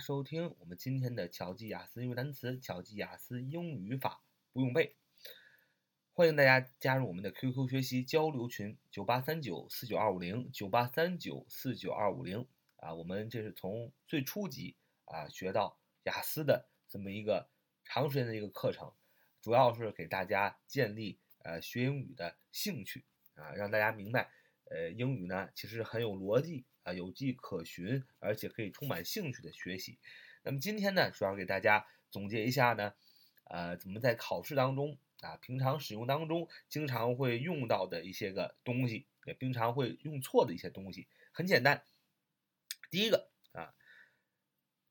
收听我们今天的巧记雅思英语单词、巧记雅思英语法不用背。欢迎大家加入我们的 QQ 学习交流群：九八三九四九二五零九八三九四九二五零啊。我们这是从最初级啊学到雅思的这么一个长时间的一个课程，主要是给大家建立呃学英语的兴趣啊，让大家明白呃英语呢其实很有逻辑。啊，有迹可循，而且可以充满兴趣的学习。那么今天呢，主要给大家总结一下呢，呃，怎么在考试当中啊，平常使用当中经常会用到的一些个东西，也经常会用错的一些东西。很简单，第一个啊，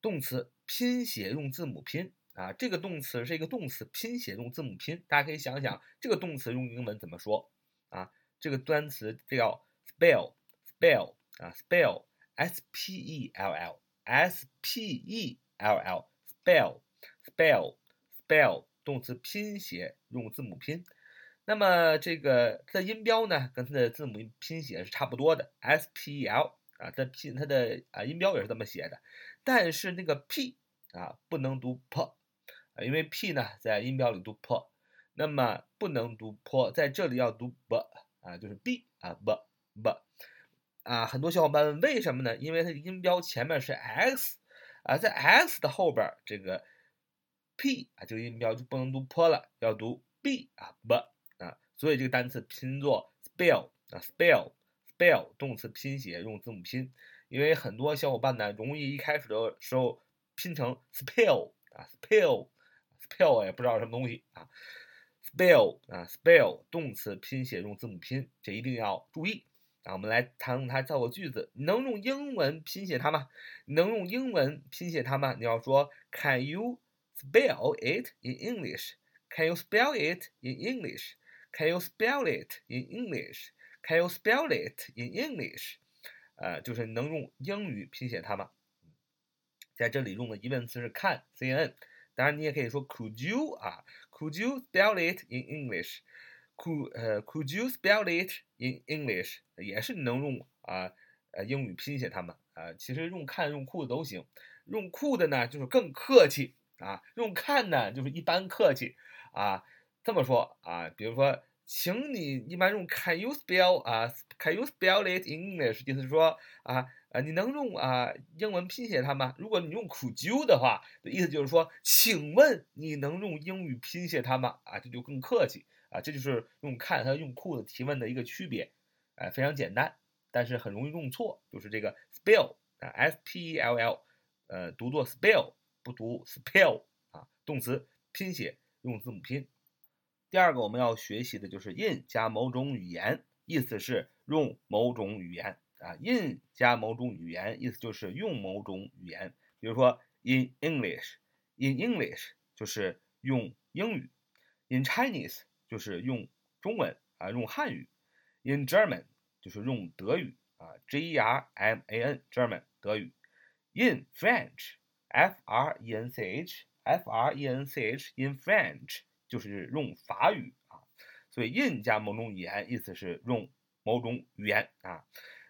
动词拼写用字母拼啊，这个动词是一个动词拼写用字母拼，大家可以想想这个动词用英文怎么说啊？这个单词叫 spell，spell。啊，spell s p e l l s p e l l spell spell spell 动词拼写用字母拼，那么这个它的音标呢，跟它的字母拼写是差不多的，s p e l 啊，它拼它的啊音标也是这么写的，但是那个 p 啊不能读 p 啊，因为 p 呢在音标里读 p，那么不能读 p，在这里要读 b 啊，就是 b 啊 b b。啊，很多小伙伴问为什么呢？因为它音标前面是 x，啊，在 x 的后边这个 p 啊，这个音标就不能读 p 了，要读 b 啊 b 啊，所以这个单词拼作 spell 啊 spell spell 动词拼写用字母拼，因为很多小伙伴呢容易一开始的时候拼成 spell 啊 spell spell 也不知道什么东西啊 spell 啊 spell 动词拼写用字母拼，这一定要注意。啊，我们来谈它造个句子。能用英文拼写它吗？能用英文拼写它吗？你要说，Can you spell it in English？Can you spell it in English？Can you spell it in English？Can you spell it in English？呃，就是能用英语拼写它吗？在这里用的疑问词是 can，c n。当然，你也可以说 Could you 啊？Could you spell it in English？Could 呃，Could you spell it in English？也是能用啊呃英语拼写它们啊。其实用看用 could 都行。用 could 呢就是更客气啊，用看呢就是一般客气啊。这么说啊，比如说，请你一般用 Can you spell 啊？Can you spell it in English？意思是说啊啊，你能用啊英文拼写它吗？如果你用 Could you 的话，意思就是说，请问你能用英语拼写它吗？啊，这就更客气。啊，这就是用看和用 could 提问的一个区别，哎，非常简单，但是很容易用错，就是这个 spell 啊，s p e l l，呃，读作 spell 不读 spell 啊，动词拼写用字母拼。第二个我们要学习的就是 in 加某种语言，意思是用某种语言啊，in 加某种语言意思就是用某种语言，比如说 in English，in English 就是用英语，in Chinese。就是用中文啊，用汉语；in German 就是用德语啊，G E R M A N German 德语；in French F R E N C H F R E N C H in French 就是用法语啊。所以 in 加某种语言意思是用某种语言啊。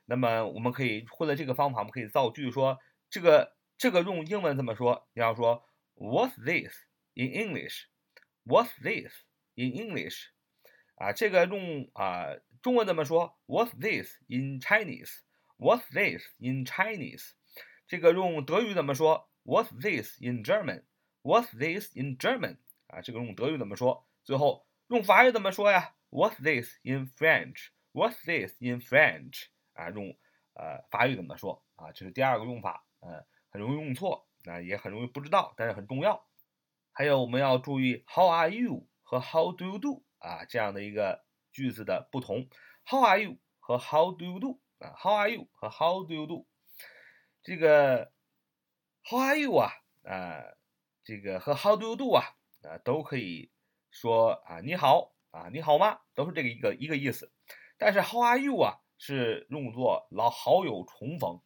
那么我们可以会了这个方法，我们可以造句说这个这个用英文怎么说？你要说 What's this in English？What's this？In English，啊，这个用啊中文怎么说？What's this in Chinese？What's this in Chinese？这个用德语怎么说？What's this in German？What's this in German？啊，这个用德语怎么说？最后用法语怎么说呀？What's this in French？What's this in French？啊，用呃法语怎么说？啊，这是第二个用法，呃，很容易用错，啊，也很容易不知道，但是很重要。还有我们要注意，How are you？和 How do you do 啊这样的一个句子的不同，How are you 和 How do you do 啊，How are you 和 How do you do 这个 How are you 啊啊这个和 How do you do 啊啊都可以说啊你好啊你好吗都是这个一个一个意思，但是 How are you 啊是用作老好友重逢，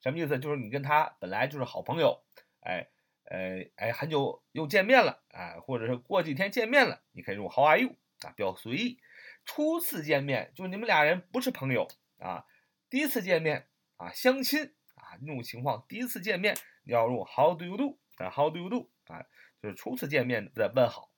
什么意思？就是你跟他本来就是好朋友，哎。呃，哎，很久又见面了啊，或者是过几天见面了，你可以用 How are you 啊，比较随意。初次见面就你们俩人不是朋友啊，第一次见面啊，相亲啊，那种情况，第一次见面要用 How do you do 啊？How do you do 啊？就是初次见面的问好。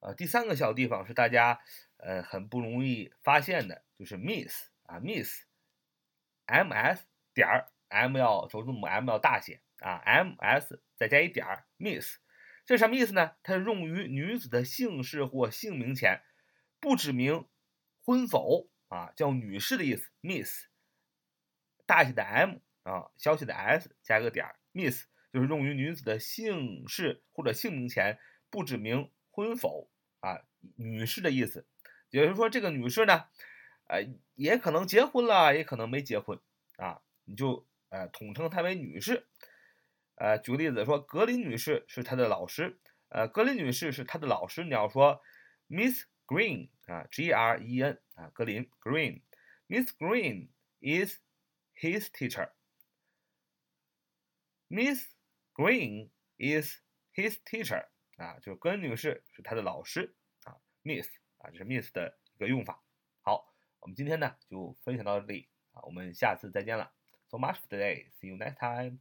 啊，第三个小地方是大家呃很不容易发现的，就是 Miss 啊，Miss，M S 点儿 M 要首字母 M 要大写啊，M S 再加一点儿 Miss，这什么意思呢？它用于女子的姓氏或姓名前，不指明婚否啊，叫女士的意思，Miss，大写的 M 啊，小写的 S 加个点儿，Miss 就是用于女子的姓氏或者姓名前不指明。婚否啊，女士的意思，也就是说这个女士呢，呃，也可能结婚了，也可能没结婚啊，你就呃统称她为女士。呃，举个例子说，格林女士是她的老师，呃，格林女士是她的老师，你要说 Miss Green 啊，G R E N 啊，格林 Green，Miss Green is his teacher。Miss Green is his teacher。啊，就是格恩女士是她的老师啊，Miss 啊，这是 Miss 的一个用法。好，我们今天呢就分享到这里啊，我们下次再见了。So much for today. See you next time.